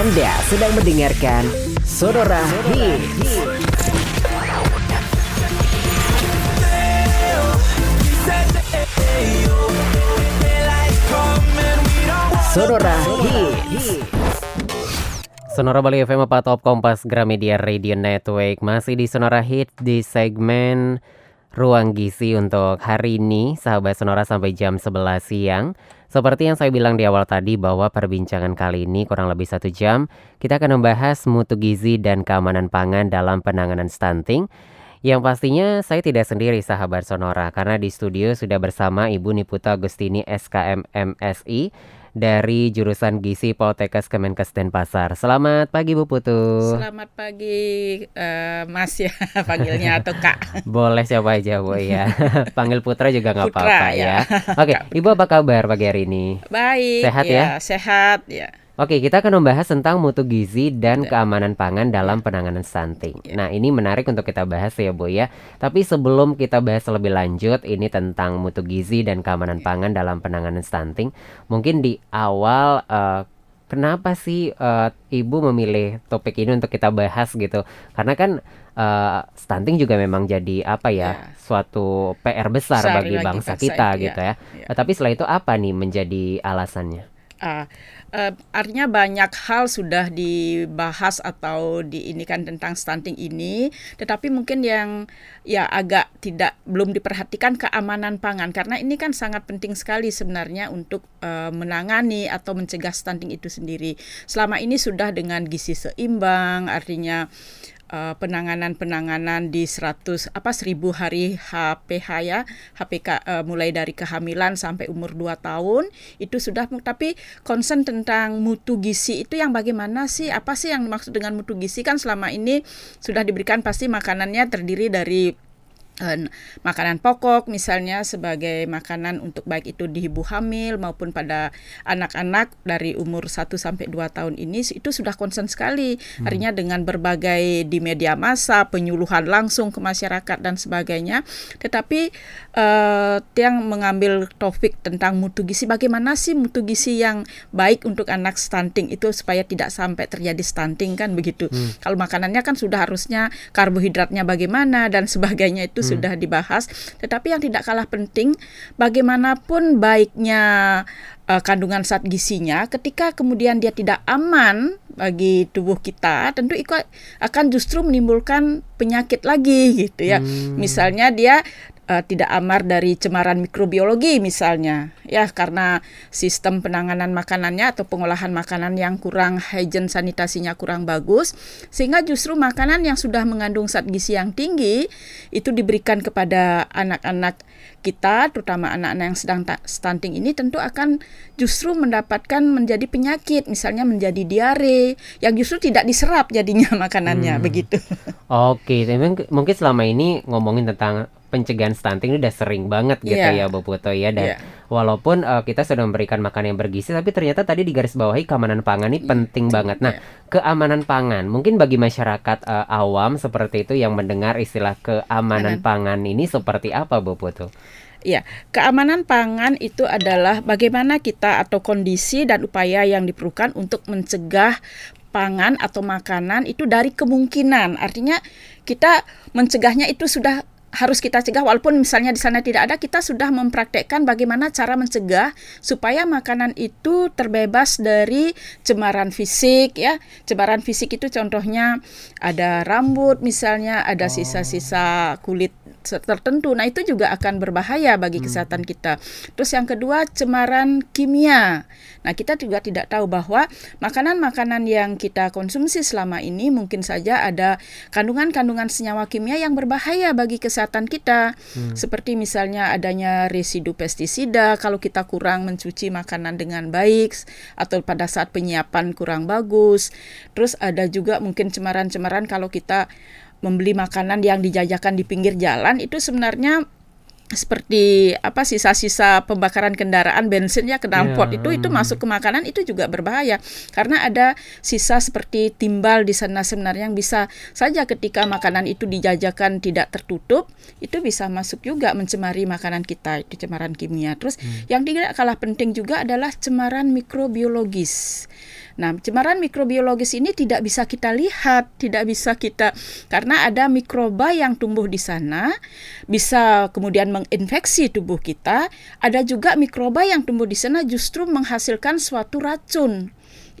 Anda sedang mendengarkan Sonora Hits. Sonora Hits. Sonora Bali FM apa Top Kompas Gramedia Radio Network masih di Sonora Hits di segmen Ruang Gizi untuk hari ini sahabat Sonora sampai jam 11 siang. Seperti yang saya bilang di awal tadi bahwa perbincangan kali ini kurang lebih satu jam kita akan membahas mutu gizi dan keamanan pangan dalam penanganan stunting. Yang pastinya saya tidak sendiri sahabat Sonora karena di studio sudah bersama Ibu Niputa Agustini SKM MSI dari jurusan Gizi Poltekkes Kemenkes Denpasar. Selamat pagi Bu Putu. Selamat pagi uh, Mas ya panggilnya atau Kak. Boleh siapa aja Bu ya. Panggil Putra juga nggak apa-apa ya. ya. Oke, Ibu apa kabar pagi hari ini? Baik. Sehat ya? ya? Sehat ya. Oke, kita akan membahas tentang mutu gizi dan keamanan pangan dalam penanganan stunting. Ya. Nah, ini menarik untuk kita bahas ya, Bu ya. Tapi sebelum kita bahas lebih lanjut ini tentang mutu gizi dan keamanan pangan dalam penanganan stunting, mungkin di awal uh, kenapa sih uh, Ibu memilih topik ini untuk kita bahas gitu? Karena kan uh, stunting juga memang jadi apa ya, ya. suatu PR besar, besar bagi bangsa kita, kita gitu ya. ya. Tapi setelah itu apa nih menjadi alasannya? Uh, uh, artinya banyak hal sudah dibahas atau diinikan tentang stunting ini, tetapi mungkin yang ya agak tidak belum diperhatikan keamanan pangan karena ini kan sangat penting sekali sebenarnya untuk uh, menangani atau mencegah stunting itu sendiri. Selama ini sudah dengan gizi seimbang, artinya uh, penanganan-penanganan di 100 apa 1000 hari HPH ya, HPK uh, mulai dari kehamilan sampai umur 2 tahun itu sudah tapi concern tentang mutu gizi itu yang bagaimana sih? Apa sih yang dimaksud dengan mutu gizi kan selama ini sudah diberikan pasti makanannya terdiri dari makanan pokok misalnya sebagai makanan untuk baik itu di ibu hamil maupun pada anak-anak dari umur 1 sampai 2 tahun ini itu sudah konsen sekali. Hmm. Artinya dengan berbagai di media massa, penyuluhan langsung ke masyarakat dan sebagainya. Tetapi uh, yang mengambil topik tentang mutu gizi bagaimana sih mutu gizi yang baik untuk anak stunting itu supaya tidak sampai terjadi stunting kan begitu. Hmm. Kalau makanannya kan sudah harusnya karbohidratnya bagaimana dan sebagainya itu hmm. Sudah dibahas. Tetapi yang tidak kalah penting, bagaimanapun baiknya uh, kandungan zat gizinya, ketika kemudian dia tidak aman bagi tubuh kita, tentu itu akan justru menimbulkan penyakit lagi gitu ya. Hmm. Misalnya dia uh, tidak amar dari cemaran mikrobiologi misalnya ya karena sistem penanganan makanannya atau pengolahan makanan yang kurang hygiene sanitasinya kurang bagus sehingga justru makanan yang sudah mengandung zat gizi yang tinggi itu diberikan kepada anak-anak kita terutama anak-anak yang sedang stunting ini tentu akan justru mendapatkan menjadi penyakit misalnya menjadi diare yang justru tidak diserap jadinya makanannya hmm. begitu. Oke, mungkin selama ini ngomongin tentang pencegahan stunting ini udah sering banget gitu yeah. ya Bu Puto ya dan yeah. walaupun uh, kita sudah memberikan makan yang bergizi tapi ternyata tadi di garis bawahi keamanan pangan ini yeah. penting banget. Nah, yeah. keamanan pangan mungkin bagi masyarakat uh, awam seperti itu yang mendengar istilah keamanan pangan ini seperti apa Bu Puto? Ya, keamanan pangan itu adalah bagaimana kita atau kondisi dan upaya yang diperlukan untuk mencegah pangan atau makanan itu dari kemungkinan. Artinya kita mencegahnya itu sudah harus kita cegah. Walaupun misalnya di sana tidak ada kita sudah mempraktekkan bagaimana cara mencegah supaya makanan itu terbebas dari cemaran fisik ya. Cemaran fisik itu contohnya ada rambut misalnya ada sisa-sisa kulit tertentu nah itu juga akan berbahaya bagi hmm. kesehatan kita terus yang kedua cemaran kimia nah kita juga tidak tahu bahwa makanan-makanan yang kita konsumsi selama ini mungkin saja ada kandungan-kandungan senyawa kimia yang berbahaya bagi kesehatan kesehatan kita. Hmm. Seperti misalnya adanya residu pestisida kalau kita kurang mencuci makanan dengan baik atau pada saat penyiapan kurang bagus. Terus ada juga mungkin cemaran-cemaran kalau kita membeli makanan yang dijajakan di pinggir jalan itu sebenarnya seperti apa sisa-sisa pembakaran kendaraan bensinnya ke dalam Iya. pot itu itu masuk ke makanan itu juga berbahaya. Karena ada sisa seperti timbal di sana sebenarnya yang bisa saja ketika makanan itu dijajakan tidak tertutup itu bisa masuk juga mencemari makanan kita itu cemaran kimia. Terus yang tidak kalah penting juga adalah cemaran mikrobiologis Nah, cemaran mikrobiologis ini tidak bisa kita lihat, tidak bisa kita karena ada mikroba yang tumbuh di sana bisa kemudian menginfeksi tubuh kita. Ada juga mikroba yang tumbuh di sana justru menghasilkan suatu racun.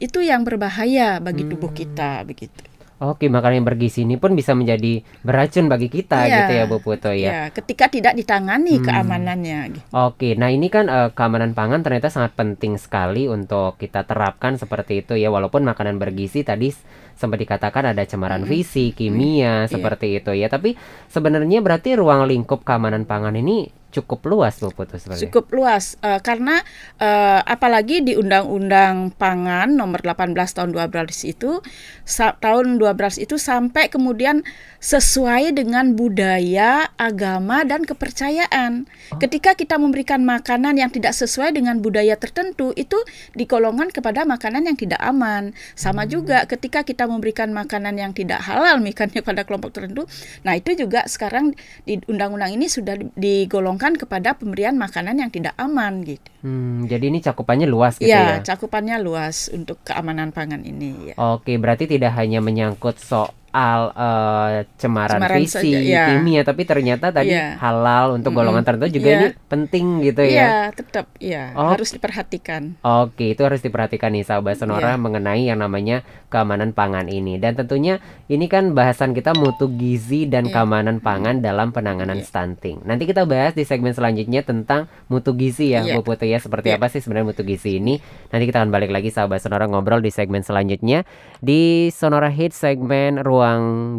Itu yang berbahaya bagi tubuh kita begitu. Oke, makanan yang bergizi ini pun bisa menjadi beracun bagi kita Iya. gitu ya Bu Putu ya. Ya, ketika tidak ditangani Hmm. keamanannya. gitu. Oke, nah ini kan eh, keamanan pangan ternyata sangat penting sekali untuk kita terapkan seperti itu ya. Walaupun makanan bergizi tadi sempat dikatakan ada cemaran fisik, kimia Iya. seperti itu ya. Tapi sebenarnya berarti ruang lingkup keamanan pangan ini cukup luas Bu Putu sebenarnya. Cukup luas eh, karena eh, apalagi di Undang-Undang Pangan nomor 18 tahun 12 itu sa- tahun 12 itu sampai kemudian sesuai dengan budaya, agama dan kepercayaan. Ketika kita memberikan makanan yang tidak sesuai dengan budaya tertentu itu digolongkan kepada makanan yang tidak aman. Sama juga ketika kita memberikan makanan yang tidak halal misalnya pada kelompok tertentu. Nah, itu juga sekarang di undang-undang ini sudah di- digolongkan kepada pemberian makanan yang tidak aman gitu. Hmm, jadi ini cakupannya luas gitu ya. ya, cakupannya luas untuk keamanan pangan ini ya. Oke, berarti tidak hanya menyangkut soal eh, cemaran, Cemaran fisik, saja, ya. kimia, tapi ternyata tadi Iya. halal untuk golongan tertentu juga Iya. ini penting gitu ya. Iya, tetap ya, Oh. harus diperhatikan. Oke, itu harus diperhatikan nih sahabat Sonora Iya. mengenai yang namanya keamanan pangan ini. Dan tentunya ini kan bahasan kita mutu gizi dan Iya. keamanan pangan dalam penanganan Iya. stunting. Nanti kita bahas di segmen selanjutnya tentang mutu gizi ya, Iya. Bu Putu ya. Seperti Iya. apa sih sebenarnya mutu gizi ini? Nanti kita akan balik lagi sahabat Sonora ngobrol di segmen selanjutnya di Sonora Hit segmen Ruang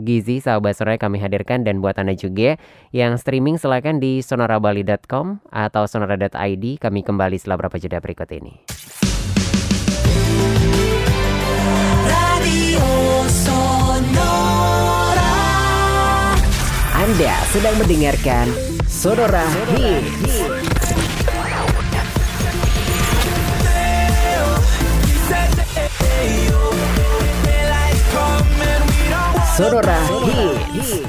Gizi sahabat Sonora kami hadirkan dan buat Anda juga yang streaming silakan di sonorabali.com atau sonora.id. Kami kembali setelah beberapa jeda berikut ini. Radio Sonora. Anda sedang mendengarkan Sonora Hits. Sonora Hits.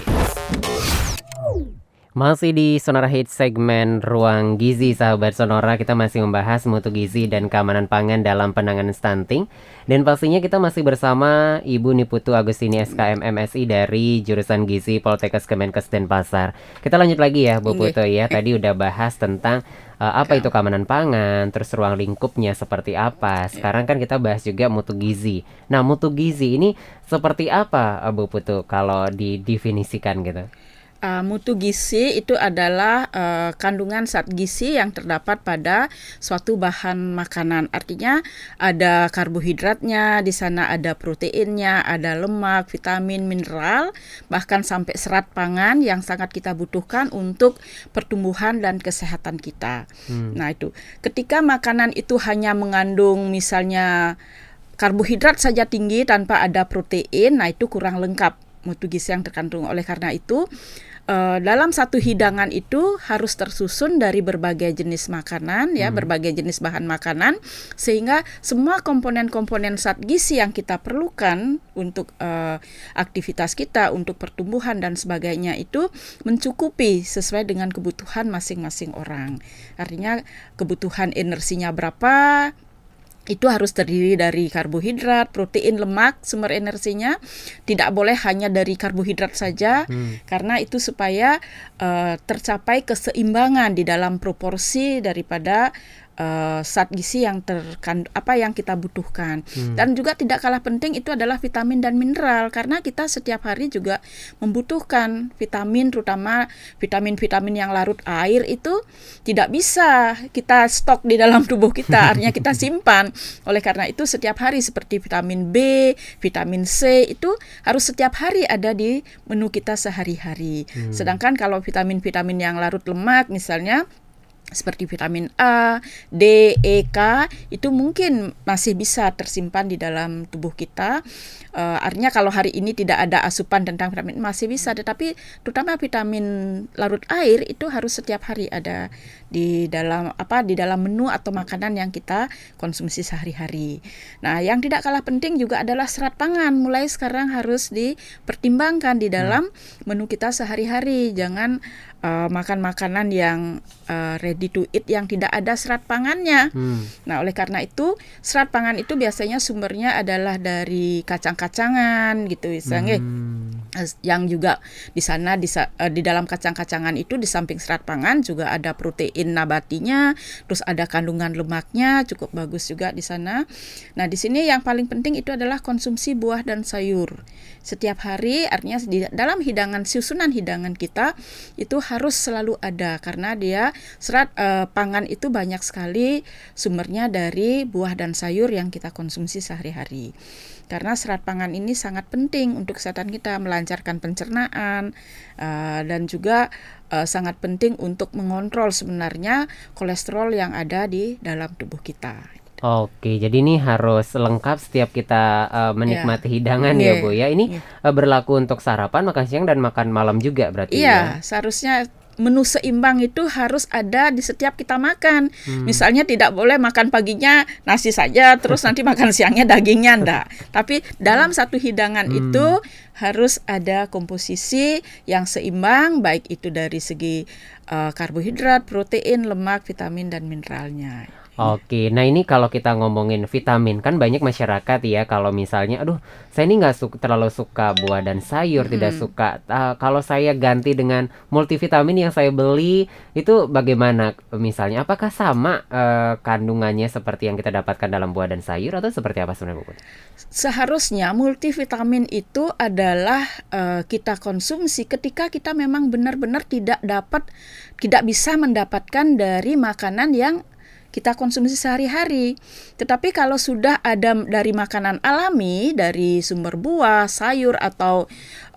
Masih di Sonora Hits segmen Ruang Gizi sahabat Sonora kita masih membahas mutu gizi dan keamanan pangan dalam penanganan stunting dan pastinya kita masih bersama Ibu Niputu Agustini SKM MSI dari jurusan Gizi Poltekkes Kemenkes Denpasar. Kita lanjut lagi ya Bu Nggih. Putu ya. Tadi udah bahas tentang uh, apa itu keamanan pangan, terus ruang lingkupnya seperti apa. Sekarang kan kita bahas juga mutu gizi. Nah, mutu gizi ini seperti apa uh, Bu Putu kalau didefinisikan gitu? Uh, mutu gizi itu adalah uh, kandungan zat gizi yang terdapat pada suatu bahan makanan. Artinya ada karbohidratnya, di sana ada proteinnya, ada lemak, vitamin, mineral, bahkan sampai serat pangan yang sangat kita butuhkan untuk pertumbuhan dan kesehatan kita. Nah, itu. Ketika makanan itu hanya mengandung misalnya karbohidrat saja tinggi tanpa ada protein, nah itu kurang lengkap mutu gizi yang terkandung. Oleh karena itu, eh, dalam satu hidangan itu harus tersusun dari berbagai jenis makanan, ya, berbagai jenis bahan makanan, sehingga semua komponen-komponen zat gizi yang kita perlukan untuk eh, aktivitas kita, untuk pertumbuhan dan sebagainya itu mencukupi sesuai dengan kebutuhan masing-masing orang. Artinya kebutuhan energinya berapa, itu harus terdiri dari karbohidrat, protein, lemak, sumber energinya. Tidak boleh hanya dari karbohidrat saja karena itu supaya eh, tercapai keseimbangan di dalam proporsi daripada eh, zat gizi yang terkandung apa yang kita butuhkan. Dan juga tidak kalah penting itu adalah vitamin dan mineral karena kita setiap hari juga membutuhkan vitamin terutama vitamin-vitamin yang larut air itu tidak bisa kita stok di dalam tubuh kita artinya kita simpan. Oleh karena itu setiap hari seperti vitamin B, vitamin C itu harus setiap hari ada di menu kita sehari-hari. Sedangkan kalau vitamin-vitamin yang larut lemak misalnya seperti vitamin A, D, E, K itu mungkin masih bisa tersimpan di dalam tubuh kita. Uh, artinya kalau hari ini tidak ada asupan tentang vitamin masih bisa, tetapi terutama vitamin larut air itu harus setiap hari ada di dalam apa di dalam menu atau makanan yang kita konsumsi sehari-hari. Nah, yang tidak kalah penting juga adalah serat pangan. Mulai sekarang harus dipertimbangkan di dalam menu kita sehari-hari. Jangan uh, makan makanan yang uh, ready to eat yang tidak ada serat pangannya. Hmm. Nah, oleh karena itu serat pangan itu biasanya sumbernya adalah dari kacang-kacangan gitu misalnya. Hmm. Yang juga di sana di, uh, di dalam kacang-kacangan itu di samping serat pangan juga ada protein nabatinya, terus ada kandungan lemaknya cukup bagus juga di sana. Nah, di sini yang paling penting itu adalah konsumsi buah dan sayur. Setiap hari artinya di dalam hidangan susunan hidangan kita itu harus selalu ada karena dia serat uh, pangan itu banyak sekali sumbernya dari buah dan sayur yang kita konsumsi sehari-hari. Karena serat pangan ini sangat penting untuk kesehatan kita, melancarkan pencernaan uh, dan juga uh, sangat penting untuk mengontrol sebenarnya kolesterol yang ada di dalam tubuh kita. Oke, jadi ini harus lengkap setiap kita uh, menikmati yeah. hidangan yeah. ya Bu ya. Ini yeah. uh, berlaku untuk sarapan, makan siang dan makan malam juga berarti yeah, ya. seharusnya menu seimbang itu harus ada di setiap kita makan. Hmm. Misalnya tidak boleh makan paginya nasi saja, terus nanti makan siangnya dagingnya ndak. Tapi dalam satu hidangan hmm. itu harus ada komposisi yang seimbang, baik itu dari segi uh, karbohidrat, protein, lemak, vitamin dan mineralnya. Oke, nah ini kalau kita ngomongin vitamin kan banyak masyarakat ya kalau misalnya, aduh saya ini nggak suka terlalu suka buah dan sayur, hmm. tidak suka. Uh, kalau saya ganti dengan multivitamin yang saya beli itu bagaimana? Misalnya, apakah sama uh, kandungannya seperti yang kita dapatkan dalam buah dan sayur atau seperti apa sebenarnya Bu? Seharusnya multivitamin itu adalah uh, kita konsumsi ketika kita memang benar-benar tidak dapat, tidak bisa mendapatkan dari makanan yang kita konsumsi sehari-hari. Tetapi kalau sudah ada dari makanan alami, dari sumber buah, sayur atau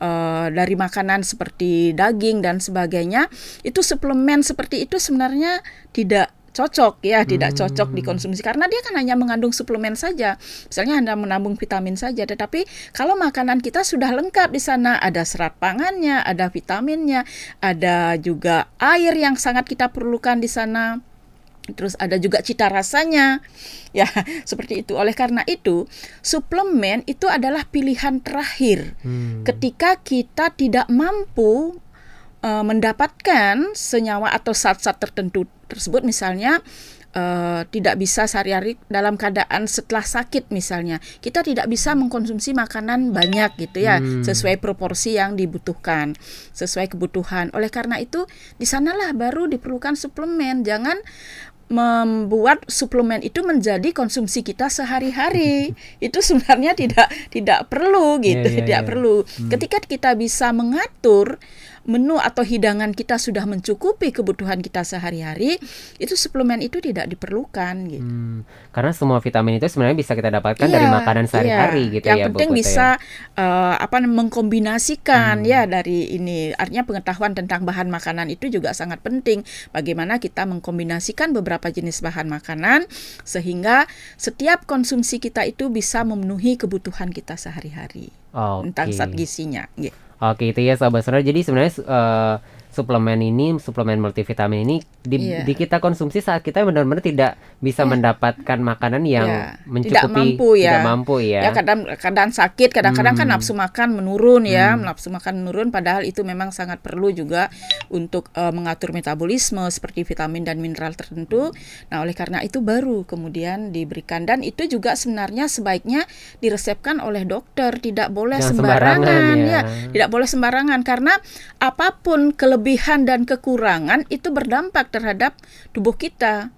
uh, dari makanan seperti daging dan sebagainya, itu suplemen seperti itu sebenarnya tidak cocok ya tidak hmm. cocok dikonsumsi karena dia kan hanya mengandung suplemen saja misalnya hanya menambung vitamin saja tetapi kalau makanan kita sudah lengkap di sana ada serat pangannya ada vitaminnya ada juga air yang sangat kita perlukan di sana Terus ada juga cita rasanya. Ya, seperti itu. Oleh karena itu, suplemen itu adalah pilihan terakhir. Hmm. Ketika kita tidak mampu uh, mendapatkan senyawa atau zat-zat tertentu tersebut misalnya Uh, tidak bisa sehari-hari dalam keadaan setelah sakit misalnya kita tidak bisa mengkonsumsi makanan banyak gitu ya hmm. sesuai proporsi yang dibutuhkan sesuai kebutuhan oleh karena itu di sanalah baru diperlukan suplemen jangan membuat suplemen itu menjadi konsumsi kita sehari-hari itu sebenarnya tidak tidak perlu gitu yeah, yeah, tidak yeah. perlu hmm. ketika kita bisa mengatur menu atau hidangan kita sudah mencukupi kebutuhan kita sehari-hari, itu suplemen itu tidak diperlukan gitu. Hmm, karena semua vitamin itu sebenarnya bisa kita dapatkan iya, dari makanan sehari-hari iya. gitu Yang ya. Yang penting bisa ya. uh, apa mengkombinasikan hmm. ya dari ini. Artinya pengetahuan tentang bahan makanan itu juga sangat penting. Bagaimana kita mengkombinasikan beberapa jenis bahan makanan sehingga setiap konsumsi kita itu bisa memenuhi kebutuhan kita sehari-hari. Okay. Tentang zat gizinya. Gitu. Oke itu ya sahabat sonora. Jadi sebenarnya uh, suplemen ini, suplemen multivitamin ini di, yeah. di kita konsumsi saat kita benar-benar tidak bisa yeah. mendapatkan makanan yang yeah. mencukupi, tidak mampu ya. Tidak mampu ya. Ya kadang kadang sakit, kadang-kadang kan hmm. kan nafsu makan menurun ya, hmm. nafsu makan menurun. Padahal itu memang sangat perlu juga untuk uh, mengatur metabolisme seperti vitamin dan mineral tertentu. Nah oleh karena itu baru kemudian diberikan dan itu juga sebenarnya sebaiknya diresepkan oleh dokter, tidak boleh Jangan sembarangan, sembarangan ya. ya, tidak boleh sembarangan karena apa pun kelebihan kelebihan dan kekurangan itu berdampak terhadap tubuh kita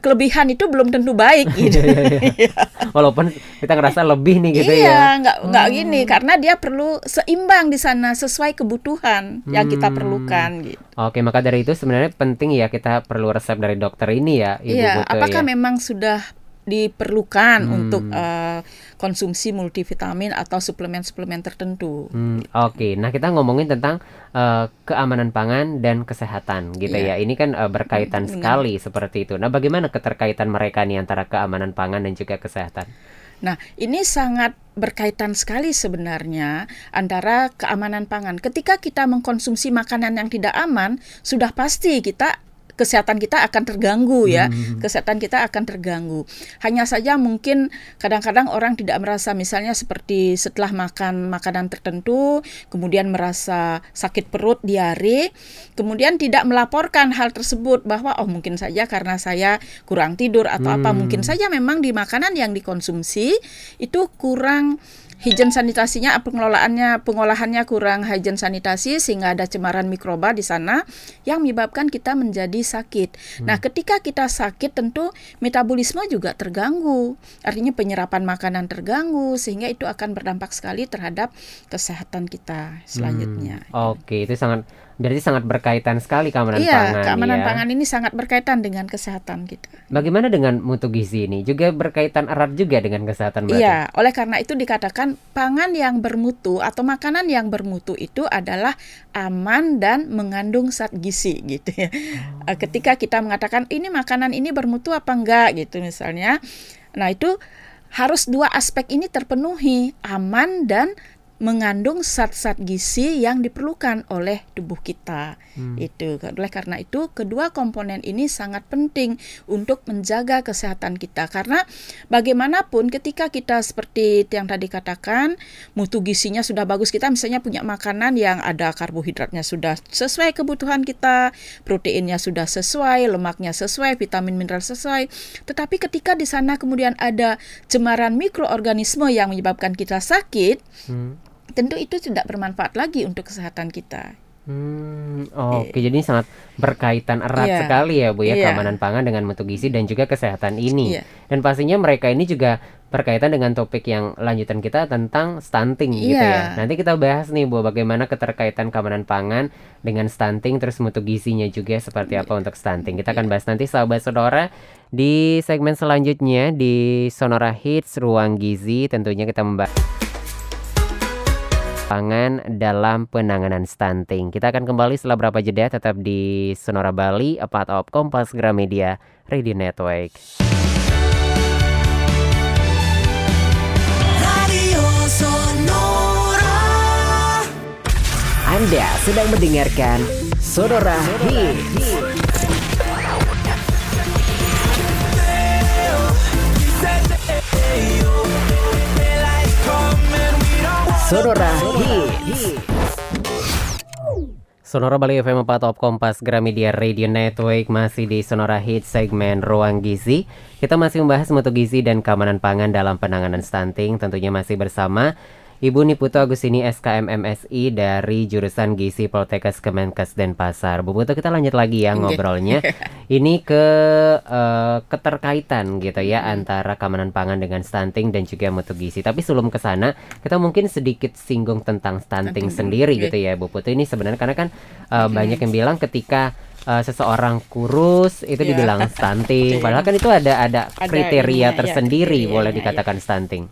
kelebihan itu belum tentu baik gitu. Iya, iya. Walaupun kita ngerasa lebih nih gitu iya, ya. Iya, nggak nggak hmm. gini karena dia perlu seimbang di sana sesuai kebutuhan hmm. yang kita hmm. perlukan gitu. Oke, maka dari itu sebenarnya penting ya kita perlu resep dari dokter ini ya, Ibu Iya, apakah ya? memang sudah diperlukan hmm. untuk uh, konsumsi multivitamin atau suplemen-suplemen tertentu. Hmm, Oke, nah kita ngomongin tentang uh, keamanan pangan dan kesehatan gitu Iya. ya. Ini kan uh, berkaitan Benar. sekali seperti itu. Nah, bagaimana keterkaitan mereka nih antara keamanan pangan dan juga kesehatan? Nah, ini sangat berkaitan sekali sebenarnya antara keamanan pangan. Ketika kita mengkonsumsi makanan yang tidak aman, sudah pasti kita kesehatan kita akan terganggu ya. Kesehatan kita akan terganggu. Hanya saja mungkin kadang-kadang orang tidak merasa misalnya seperti setelah makan makanan tertentu kemudian merasa sakit perut, diare, kemudian tidak melaporkan hal tersebut bahwa oh mungkin saja karena saya kurang tidur atau apa mungkin saja memang di makanan yang dikonsumsi itu kurang Higien sanitasinya, pengelolaannya, pengolahannya kurang higien sanitasi sehingga ada cemaran mikroba di sana yang menyebabkan kita menjadi sakit. Nah, ketika kita sakit tentu metabolisme juga terganggu. Artinya penyerapan makanan terganggu sehingga itu akan berdampak sekali terhadap kesehatan kita selanjutnya. Oke, itu sangat berarti sangat berkaitan sekali keamanan Iya, pangan keamanan ya. pangan ini sangat berkaitan dengan kesehatan kita. Bagaimana dengan mutu gizi ini? Juga berkaitan erat juga dengan kesehatan berarti. Iya, oleh karena itu dikatakan pangan yang bermutu atau makanan yang bermutu itu adalah aman dan mengandung zat gizi gitu ya. Eh, Ketika kita mengatakan ini makanan ini bermutu apa enggak gitu misalnya. Nah, itu harus dua aspek ini terpenuhi, aman dan mengandung zat-zat gizi yang diperlukan oleh tubuh kita. Itu oleh karena itu kedua komponen ini sangat penting untuk menjaga kesehatan kita karena bagaimanapun ketika kita seperti yang tadi katakan mutu gizinya sudah bagus kita misalnya punya makanan yang ada karbohidratnya sudah sesuai kebutuhan kita, proteinnya sudah sesuai, lemaknya sesuai, vitamin mineral sesuai. Tetapi ketika di sana kemudian ada cemaran mikroorganisme yang menyebabkan kita sakit, Hmm. Tentu itu tidak bermanfaat lagi untuk kesehatan kita. Hmm, oke jadi ini sangat berkaitan erat Iya. sekali ya Bu ya Iya. keamanan pangan dengan mutu gizi dan juga kesehatan ini. Iya. Dan pastinya mereka ini juga berkaitan dengan topik yang lanjutan kita tentang stunting gitu ya. Iya. Nanti kita bahas nih Bu bagaimana keterkaitan keamanan pangan dengan stunting terus mutu gizinya juga seperti apa untuk stunting. Kita akan bahas nanti sahabat saudara di segmen selanjutnya di Sonora Hits Ruang Gizi tentunya kita membahas pangan dalam penanganan stunting. Kita akan kembali setelah berapa jeda tetap di Sonora Bali, a part of Kompas Gramedia Radio Network. Radio Sonora. Anda sedang mendengarkan Sonora Hits. Sonora Hits. Sonora Bali FM 4 Top Kompas Gramedia Radio Network masih di Sonora Hits segmen Ruang Gizi. Kita masih membahas mutu gizi dan keamanan pangan dalam penanganan stunting. Tentunya masih bersama Ibu Niputo Agustini SKM MSI dari jurusan Gizi Poltekkes Kemenkes Denpasar. Bu Putu kita lanjut lagi ya ngobrolnya. Ini ke eh, keterkaitan gitu ya antara keamanan pangan dengan stunting dan juga mutu gizi. Tapi sebelum ke sana, kita mungkin sedikit singgung tentang stunting Stunting, sendiri gitu ya Bu Putu. Ini sebenarnya karena kan eh, banyak yang bilang ketika eh, seseorang kurus itu Ya. dibilang stunting. Padahal kan itu ada ada Ada kriteria ininya, ya, tersendiri boleh kriterianya, dikatakan stunting.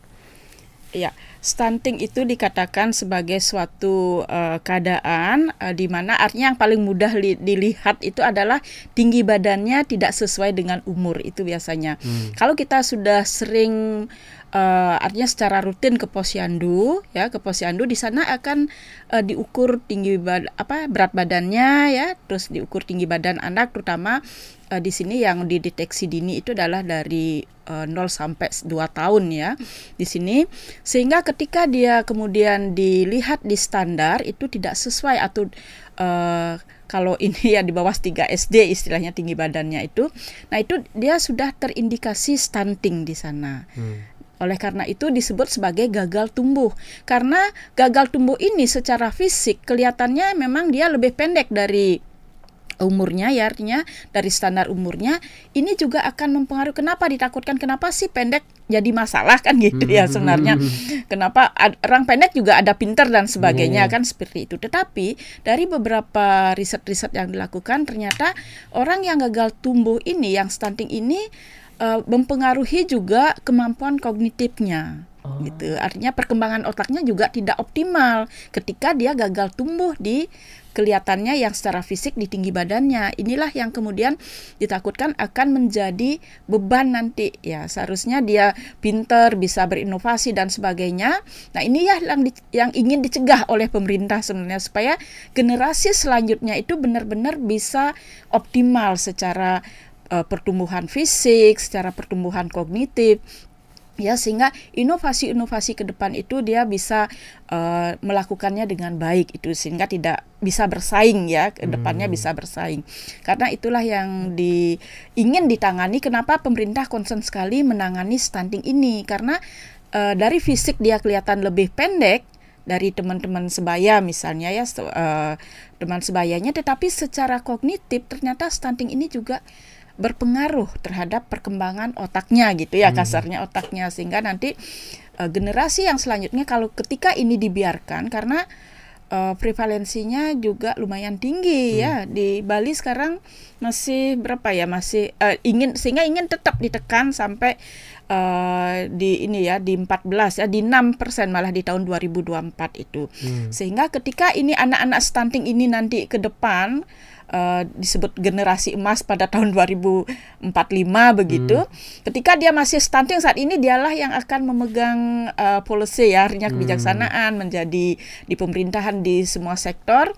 Ya, stunting itu dikatakan sebagai suatu eh, keadaan eh, di mana artinya yang paling mudah li- dilihat itu adalah tinggi badannya tidak sesuai dengan umur itu biasanya. Kalau kita sudah sering eh, artinya secara rutin ke posyandu ya ke posyandu di sana akan eh, diukur tinggi bad apa berat badannya ya terus diukur tinggi badan anak terutama eh, di sini yang dideteksi dini itu adalah dari eh, 0 sampai 2 tahun ya di sini. Sehingga ketika dia kemudian dilihat di standar itu tidak sesuai atau eh, kalau ini ya di bawah 3 SD istilahnya tinggi badannya itu. Nah itu dia sudah terindikasi stunting di sana oleh karena itu disebut sebagai gagal tumbuh. Karena gagal tumbuh ini secara fisik kelihatannya memang dia lebih pendek dari umurnya ya artinya dari standar umurnya ini juga akan mempengaruhi kenapa ditakutkan kenapa sih pendek jadi masalah kan gitu ya sebenarnya kenapa orang pendek juga ada pinter dan sebagainya Iya. kan seperti itu tetapi dari beberapa riset-riset yang dilakukan ternyata orang yang gagal tumbuh ini yang stunting ini eh, mempengaruhi juga kemampuan kognitifnya gitu. Artinya perkembangan otaknya juga tidak optimal ketika dia gagal tumbuh di kelihatannya yang secara fisik di tinggi badannya. Inilah yang kemudian ditakutkan akan menjadi beban nanti ya. Seharusnya dia pinter, bisa berinovasi dan sebagainya. Nah, ini ya yang di- yang ingin dicegah oleh pemerintah sebenarnya supaya generasi selanjutnya itu benar-benar bisa optimal secara eh, pertumbuhan fisik, secara pertumbuhan kognitif ya sehingga inovasi-inovasi ke depan itu dia bisa eh, melakukannya dengan baik itu sehingga tidak bisa bersaing ya ke depannya bisa bersaing. Karena itulah yang di ingin ditangani kenapa pemerintah concern sekali menangani stunting ini? Karena eh, dari fisik dia kelihatan lebih pendek dari teman-teman sebaya misalnya ya eh, teman sebayanya tetapi secara kognitif ternyata stunting ini juga berpengaruh terhadap perkembangan otaknya gitu ya kasarnya otaknya. Sehingga nanti eh, generasi yang selanjutnya kalau ketika ini dibiarkan karena eh, prevalensinya juga lumayan tinggi ya. Di Bali sekarang masih berapa ya masih eh, ingin sehingga ingin tetap ditekan sampai eh, di ini ya di 14 ya di 6 persen malah di tahun 2024 itu. Sehingga ketika ini anak-anak stunting ini nanti ke depan eh, disebut generasi emas pada tahun 2045 begitu. Ketika dia masih stunting saat ini dialah yang akan memegang eh, policy ya, artinya kebijaksanaan menjadi di pemerintahan di semua sektor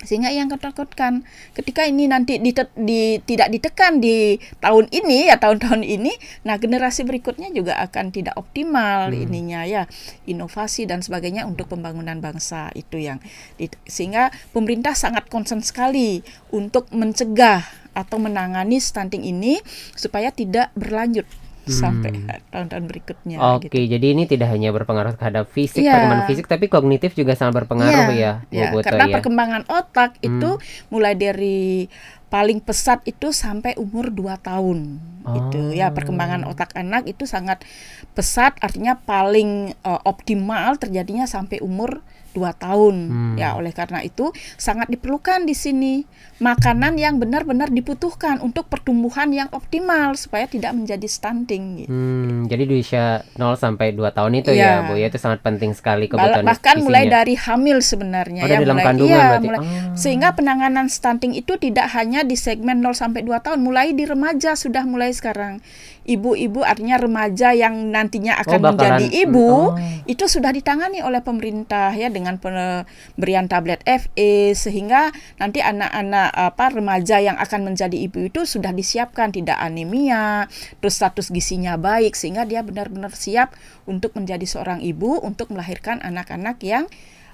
sehingga yang ketakutkan ketika ini nanti dite- di, tidak ditekan di tahun ini ya tahun-tahun ini nah generasi berikutnya juga akan tidak optimal ininya ya. Inovasi dan sebagainya untuk pembangunan bangsa itu yang di- sehingga pemerintah sangat concern sekali untuk mencegah atau menangani stunting ini supaya tidak berlanjut sampai tahun-tahun berikutnya Oke, gitu. jadi ini tidak hanya berpengaruh terhadap fisik, Iya. perkembangan fisik, tapi kognitif juga sangat berpengaruh Iya, ya, Bu ya, Putu karena ya. perkembangan otak itu mulai dari paling pesat itu sampai umur 2 tahun. Itu ya perkembangan otak anak itu sangat pesat artinya paling eh, optimal terjadinya sampai umur 2 tahun. Ya, oleh karena itu sangat diperlukan di sini makanan yang benar-benar dibutuhkan untuk pertumbuhan yang optimal supaya tidak menjadi stunting gitu. Hmm, jadi di usia 0 sampai 2 tahun itu Iya. ya, Bu, ya itu sangat penting sekali kebutuhan bahkan mulai gizinya. dari hamil sebenarnya Oh, ya dalam mulai kandungan iya, berarti. mulai- Ah. sehingga penanganan stunting itu tidak hanya di segmen 0 sampai 2 tahun mulai di remaja sudah mulai sekarang ibu-ibu artinya remaja yang nantinya akan Oh, bakalan- menjadi ibu oh. itu sudah ditangani oleh pemerintah ya dengan pemberian tablet FE sehingga nanti anak-anak apa remaja yang akan menjadi ibu itu sudah disiapkan tidak anemia terus status gizinya baik sehingga dia benar-benar siap untuk menjadi seorang ibu untuk melahirkan anak-anak yang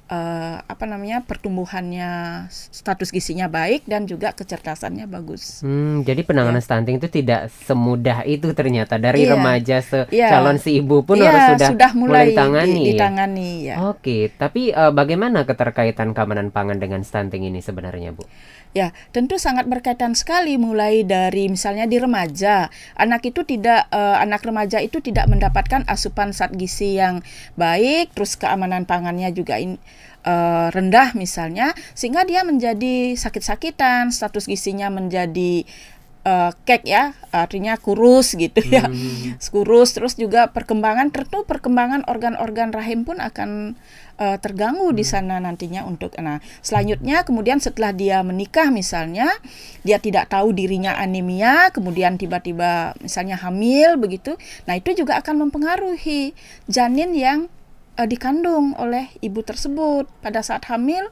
eh, apa namanya pertumbuhannya status gizinya baik dan juga kecerdasannya bagus. Hmm, jadi penanganan stunting itu tidak semudah itu ternyata dari Iya. remaja se Iya. calon si ibu pun Iya, harus sudah, mulai, ditangani di- ya. ditangani ya. Oke, tapi eh, bagaimana keterkaitan keamanan pangan dengan stunting ini sebenarnya, Bu? Ya, tentu sangat berkaitan sekali mulai dari misalnya di remaja. Anak itu tidak eh, anak remaja itu tidak mendapatkan asupan zat gizi yang baik, terus keamanan pangannya juga in- eh, rendah misalnya, sehingga dia menjadi sakit-sakitan, status gizinya menjadi eh, kek ya, artinya kurus gitu ya. Kurus terus juga perkembangan tentu perkembangan organ-organ rahim pun akan eh, terganggu di sana nantinya untuk nah selanjutnya kemudian setelah dia menikah misalnya dia tidak tahu dirinya anemia kemudian tiba-tiba misalnya hamil begitu nah itu juga akan mempengaruhi janin yang eh, dikandung oleh ibu tersebut. Pada saat hamil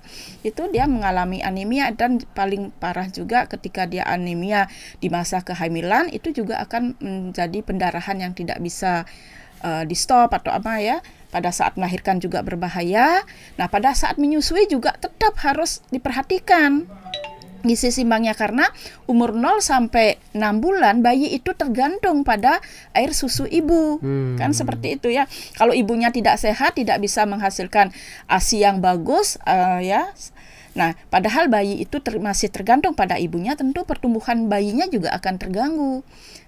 itu dia mengalami anemia dan paling parah juga ketika dia anemia di masa kehamilan itu juga akan menjadi pendarahan yang tidak bisa eh, di stop atau apa ya. Pada saat melahirkan juga berbahaya. Nah pada saat menyusui juga tetap harus diperhatikan gizi seimbangnya karena umur 0 sampai 6 bulan bayi itu tergantung pada air susu ibu. Hmm. Kan seperti itu ya. Kalau ibunya tidak sehat tidak bisa menghasilkan ASI yang bagus eh, ya. Nah, padahal bayi itu ter- masih tergantung pada ibunya, tentu pertumbuhan bayinya juga akan terganggu.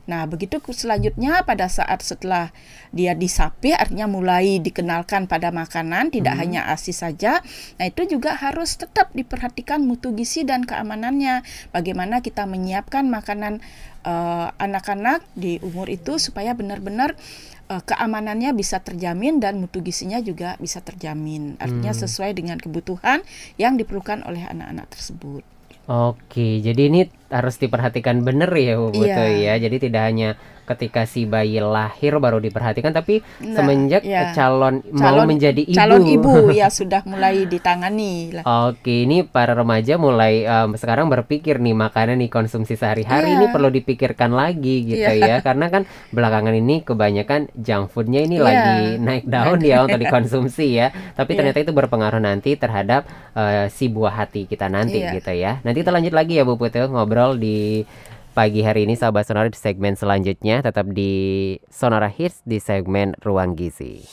Nah, begitu selanjutnya pada saat setelah dia disapih, artinya mulai dikenalkan pada makanan, tidak hanya ASI saja. Nah, itu juga harus tetap diperhatikan mutu gizi dan keamanannya. Bagaimana kita menyiapkan makanan eh, anak-anak di umur itu supaya benar-benar eh, keamanannya bisa terjamin dan mutu gizinya juga bisa terjamin. Artinya Hmm. sesuai dengan kebutuhan yang diperlukan oleh anak-anak tersebut. Oke, jadi ini harus diperhatikan bener ya Bu Putu ya. Iya. Jadi tidak hanya ketika si bayi lahir baru diperhatikan, tapi Nah, semenjak ya. calon, mau Calon- menjadi ibu. Calon ibu ya sudah mulai ditangani lah. Oke, ini para remaja mulai em, sekarang berpikir nih makanan nih konsumsi sehari-hari ini Iya. perlu dipikirkan lagi gitu ya. Iya. Karena kan belakangan ini kebanyakan junk foodnya ini Iya. lagi naik daun ya untuk dikonsumsi ya. Tapi Iya. ternyata itu berpengaruh nanti terhadap eh, si buah hati kita nanti gitu ya. Nanti kita lanjut lagi ya Bu Putu ngobrol di pagi hari ini sahabat Sonora di segmen selanjutnya tetap di Sonora Hits di segmen Ruang Gizi.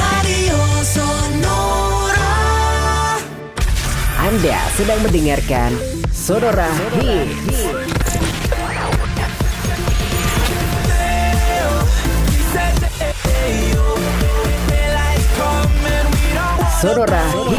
Radio Sonora. Anda sedang mendengarkan Sonora Hits. Sonora Hits.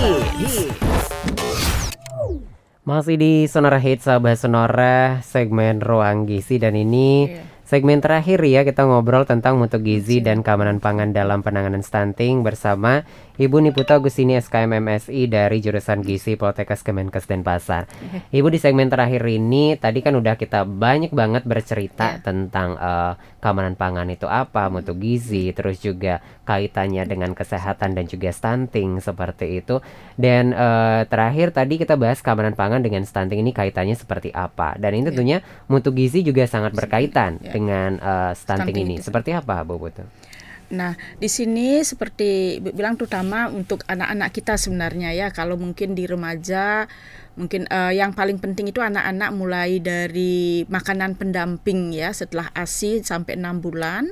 Masih di Sonora Hits sahabat Sonora segmen Ruang Gizi dan ini Iya. segmen terakhir ya kita ngobrol tentang mutu gizi dan keamanan pangan dalam penanganan stunting bersama Ibu Niputa Agustini SKM MSI dari jurusan Gizi Poltekkes Kemenkes Denpasar. Ibu di segmen terakhir ini tadi kan udah kita banyak banget bercerita Iya. tentang eh, keamanan pangan itu apa, mutu gizi, terus juga kaitannya dengan kesehatan dan juga stunting seperti itu. Dan eh, terakhir tadi kita bahas keamanan pangan dengan stunting ini kaitannya seperti apa. Dan ini Iya. tentunya mutu gizi juga sangat berkaitan Iya. dengan eh, stunting, Stunting ini. itu. Seperti apa, Bu Putu? Nah, di sini seperti bilang terutama untuk anak-anak kita sebenarnya ya. Kalau mungkin di remaja mungkin eh, yang paling penting itu anak-anak mulai dari makanan pendamping ya setelah ASI sampai enam bulan.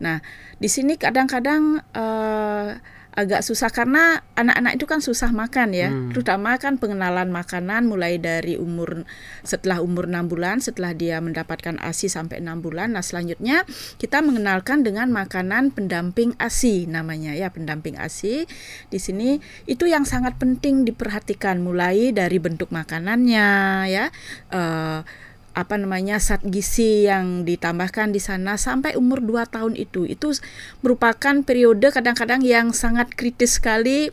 Nah, di sini kadang-kadang eh, agak susah karena anak-anak itu kan susah makan ya. Hmm. Terutama kan pengenalan makanan mulai dari umur setelah umur enam bulan setelah dia mendapatkan ASI sampai enam bulan. Nah, selanjutnya kita mengenalkan dengan makanan pendamping ASI namanya ya, pendamping ASI. Di sini itu yang sangat penting diperhatikan mulai dari bentuk makanannya ya. eh, apa namanya zat gizi yang ditambahkan di sana sampai umur 2 tahun itu. Itu merupakan periode kadang-kadang yang sangat kritis sekali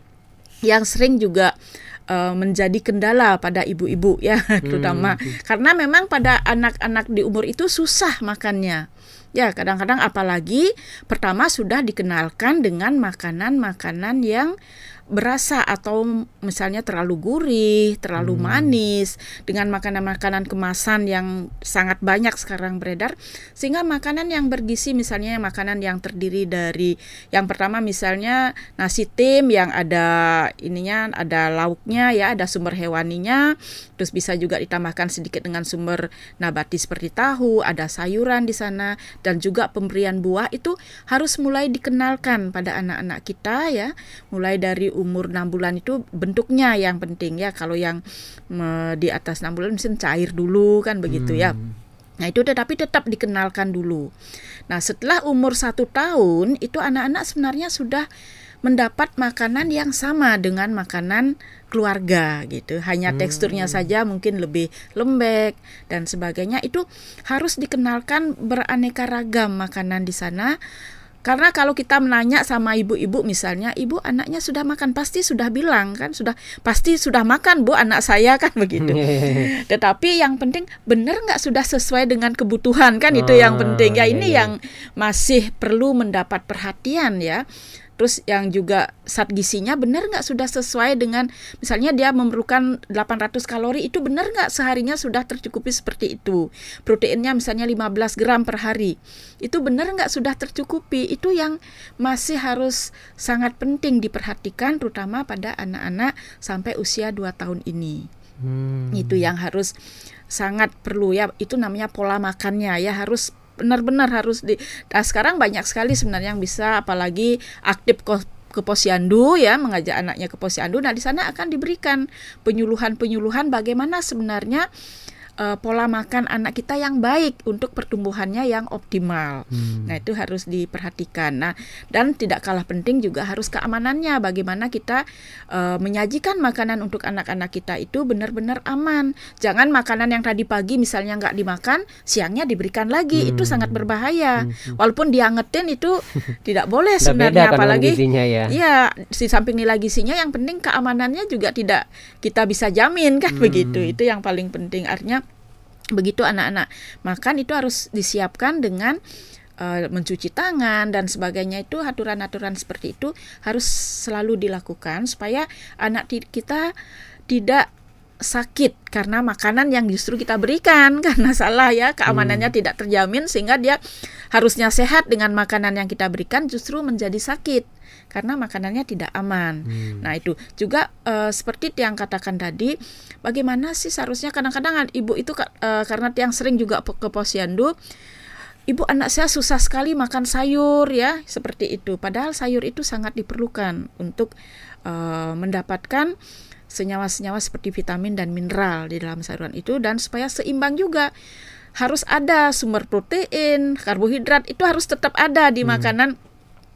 yang sering juga eh, menjadi kendala pada ibu-ibu ya terutama. Karena memang pada anak-anak di umur itu susah makannya. Ya kadang-kadang apalagi pertama sudah dikenalkan dengan makanan-makanan yang berasa atau misalnya terlalu gurih, terlalu manis dengan makanan-makanan kemasan yang sangat banyak sekarang beredar sehingga makanan yang bergizi misalnya makanan yang terdiri dari yang pertama misalnya nasi tim yang ada ininya ada lauknya ya ada sumber hewaninya terus bisa juga ditambahkan sedikit dengan sumber nabati seperti tahu ada sayuran di sana dan juga pemberian buah itu harus mulai dikenalkan pada anak-anak kita ya mulai dari umur 6 bulan itu bentuknya yang penting ya kalau yang me, di atas 6 bulan mungkin cair dulu kan begitu ya Nah itu tetapi tetap dikenalkan dulu. Nah setelah umur satu tahun itu anak-anak sebenarnya sudah mendapat makanan yang sama dengan makanan keluarga gitu. Hanya teksturnya saja mungkin lebih lembek dan sebagainya. Itu harus dikenalkan beraneka ragam makanan di sana. Karena kalau kita menanya sama ibu-ibu misalnya, ibu anaknya sudah makan pasti sudah bilang kan sudah pasti sudah makan bu anak saya kan begitu. Tetapi yang penting benar nggak sudah sesuai dengan kebutuhan kan itu yang Ah, penting. iya, Ya ini iya. yang masih perlu mendapat perhatian ya. Terus yang juga zat gizinya benar nggak sudah sesuai dengan misalnya dia memerlukan 800 kalori itu benar nggak seharinya sudah tercukupi seperti itu. Proteinnya misalnya 15 gram per hari. Itu benar nggak sudah tercukupi. Itu yang masih harus sangat penting diperhatikan terutama pada anak-anak sampai usia 2 tahun ini Hmm. itu yang harus sangat perlu ya itu namanya pola makannya ya harus benar-benar harus di nah, sekarang banyak sekali sebenarnya yang bisa apalagi aktif ke posyandu ya mengajak anaknya ke posyandu. Nah di sana akan diberikan penyuluhan-penyuluhan bagaimana sebenarnya eh, pola makan anak kita yang baik untuk pertumbuhannya yang optimal. Hmm. Nah, itu harus diperhatikan. Nah, dan tidak kalah penting juga harus keamanannya. Bagaimana kita eh, menyajikan makanan untuk anak-anak kita itu benar-benar aman. Jangan makanan yang tadi pagi misalnya nggak dimakan, siangnya diberikan lagi. Itu Hmm. sangat berbahaya. Walaupun diangetin itu tidak boleh sebenarnya kandungan apalagi ya. Iya, di samping nilai gizinya yang penting keamanannya juga tidak kita bisa jamin kan begitu. Itu yang paling penting. Artinya begitu anak-anak. Makan itu harus disiapkan dengan eh, mencuci tangan dan sebagainya. Itu aturan-aturan seperti itu harus selalu dilakukan supaya anak kita tidak sakit karena makanan yang justru kita berikan karena salah ya keamanannya tidak terjamin sehingga dia harusnya sehat dengan makanan yang kita berikan justru menjadi sakit karena makanannya tidak aman. Nah itu juga eh, seperti yang katakan tadi, bagaimana sih seharusnya kadang-kadang ibu itu eh, karena yang sering juga ke posyandu, ibu anak saya susah sekali makan sayur ya seperti itu. Padahal sayur itu sangat diperlukan untuk eh, mendapatkan senyawa-senyawa seperti vitamin dan mineral di dalam sayuran itu dan supaya seimbang juga. Harus ada sumber protein, karbohidrat itu harus tetap ada di makanan.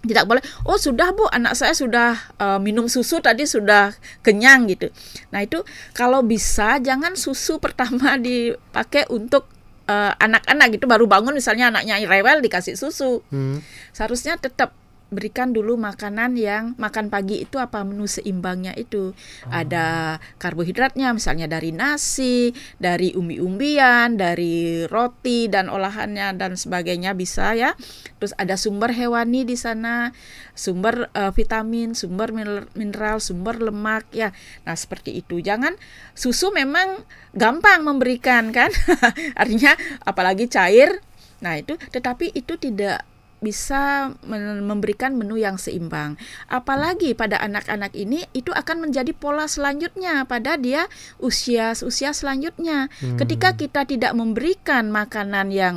Tidak boleh oh sudah bu anak saya sudah eh, minum susu tadi sudah kenyang gitu. Nah itu kalau bisa jangan susu pertama dipakai untuk eh, anak-anak gitu. Baru bangun misalnya anaknya rewel dikasih susu. Hmm. seharusnya tetap berikan dulu makanan yang makan pagi itu apa menu seimbangnya itu. Ada karbohidratnya misalnya dari nasi dari umbi-umbian dari roti dan olahannya dan sebagainya bisa ya. Terus ada sumber hewani di sana sumber eh, vitamin sumber miner- mineral sumber lemak ya. Nah seperti itu. Jangan susu memang gampang memberikan kan. Artinya apalagi cair. Nah, itu tetapi itu tidak bisa memberikan menu yang seimbang. Apalagi pada anak-anak ini itu akan menjadi pola selanjutnya pada dia usia usia selanjutnya. Ketika kita tidak memberikan makanan yang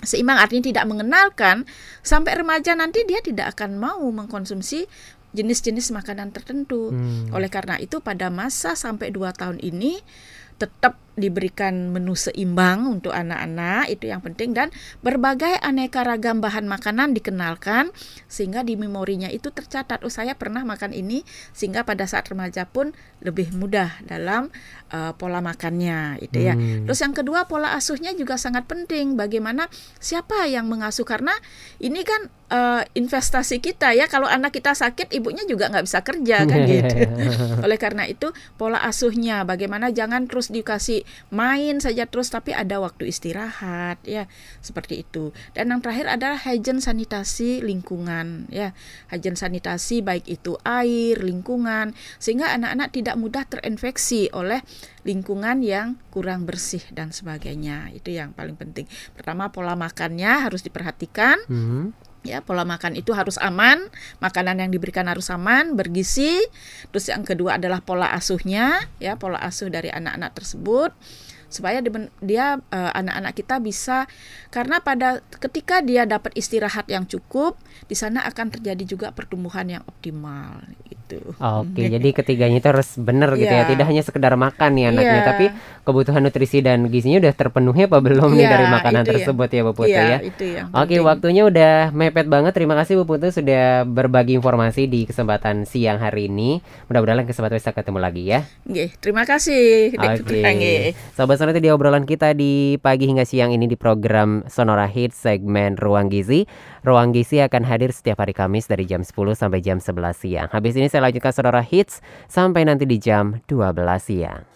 seimbang artinya tidak mengenalkan sampai remaja nanti dia tidak akan mau mengkonsumsi jenis-jenis makanan tertentu. Hmm. Oleh karena itu pada masa sampai 2 tahun ini tetap diberikan menu seimbang untuk anak-anak itu yang penting dan berbagai aneka ragam bahan makanan dikenalkan sehingga di memorinya itu tercatat oh saya pernah makan ini sehingga pada saat remaja pun lebih mudah dalam eh, pola makannya itu ya. Hmm. Terus yang kedua pola asuhnya juga sangat penting bagaimana siapa yang mengasuh karena ini kan eh, investasi kita ya kalau anak kita sakit ibunya juga nggak bisa kerja kan gitu. Oleh karena itu pola asuhnya bagaimana jangan terus dikasih main saja terus tapi ada waktu istirahat ya seperti itu. Dan yang terakhir adalah hygiene sanitasi lingkungan ya. Hygiene sanitasi baik itu air, lingkungan sehingga anak-anak tidak mudah terinfeksi oleh lingkungan yang kurang bersih dan sebagainya. Itu yang paling penting. Pertama pola makannya harus diperhatikan Hmm. Ya pola makan itu harus aman makanan yang diberikan harus aman bergizi. Terus yang kedua adalah pola asuhnya ya pola asuh dari anak-anak tersebut supaya di- dia eh, anak-anak kita bisa karena pada ketika dia dapat istirahat yang cukup di sana akan terjadi juga pertumbuhan yang optimal gitu Oke, jadi ketiganya itu harus benar gitu ya. Iya. Tidak hanya sekedar makan nih anaknya, Iya. tapi kebutuhan nutrisi dan gizinya udah terpenuhi apa belum nih Iya, dari makanan ya. tersebut ya Bu Putu Iya, ya. itu yang Oke, penting. waktunya udah mepet banget. Terima kasih Bu Putu sudah berbagi informasi di kesempatan siang hari ini. Mudah-mudahan kesempatan bisa ketemu lagi ya. Nggih, terima kasih Oke. Putra, nggih. Sobat Sonora itu obrolan kita di pagi hingga siang ini di program Sonora Hits segmen Ruang Gizi. Ruang Gizi akan hadir setiap hari Kamis dari jam 10 sampai jam 11 siang. Habis ini saya lanjutkan Sonora Hits sampai nanti di jam 12 siang.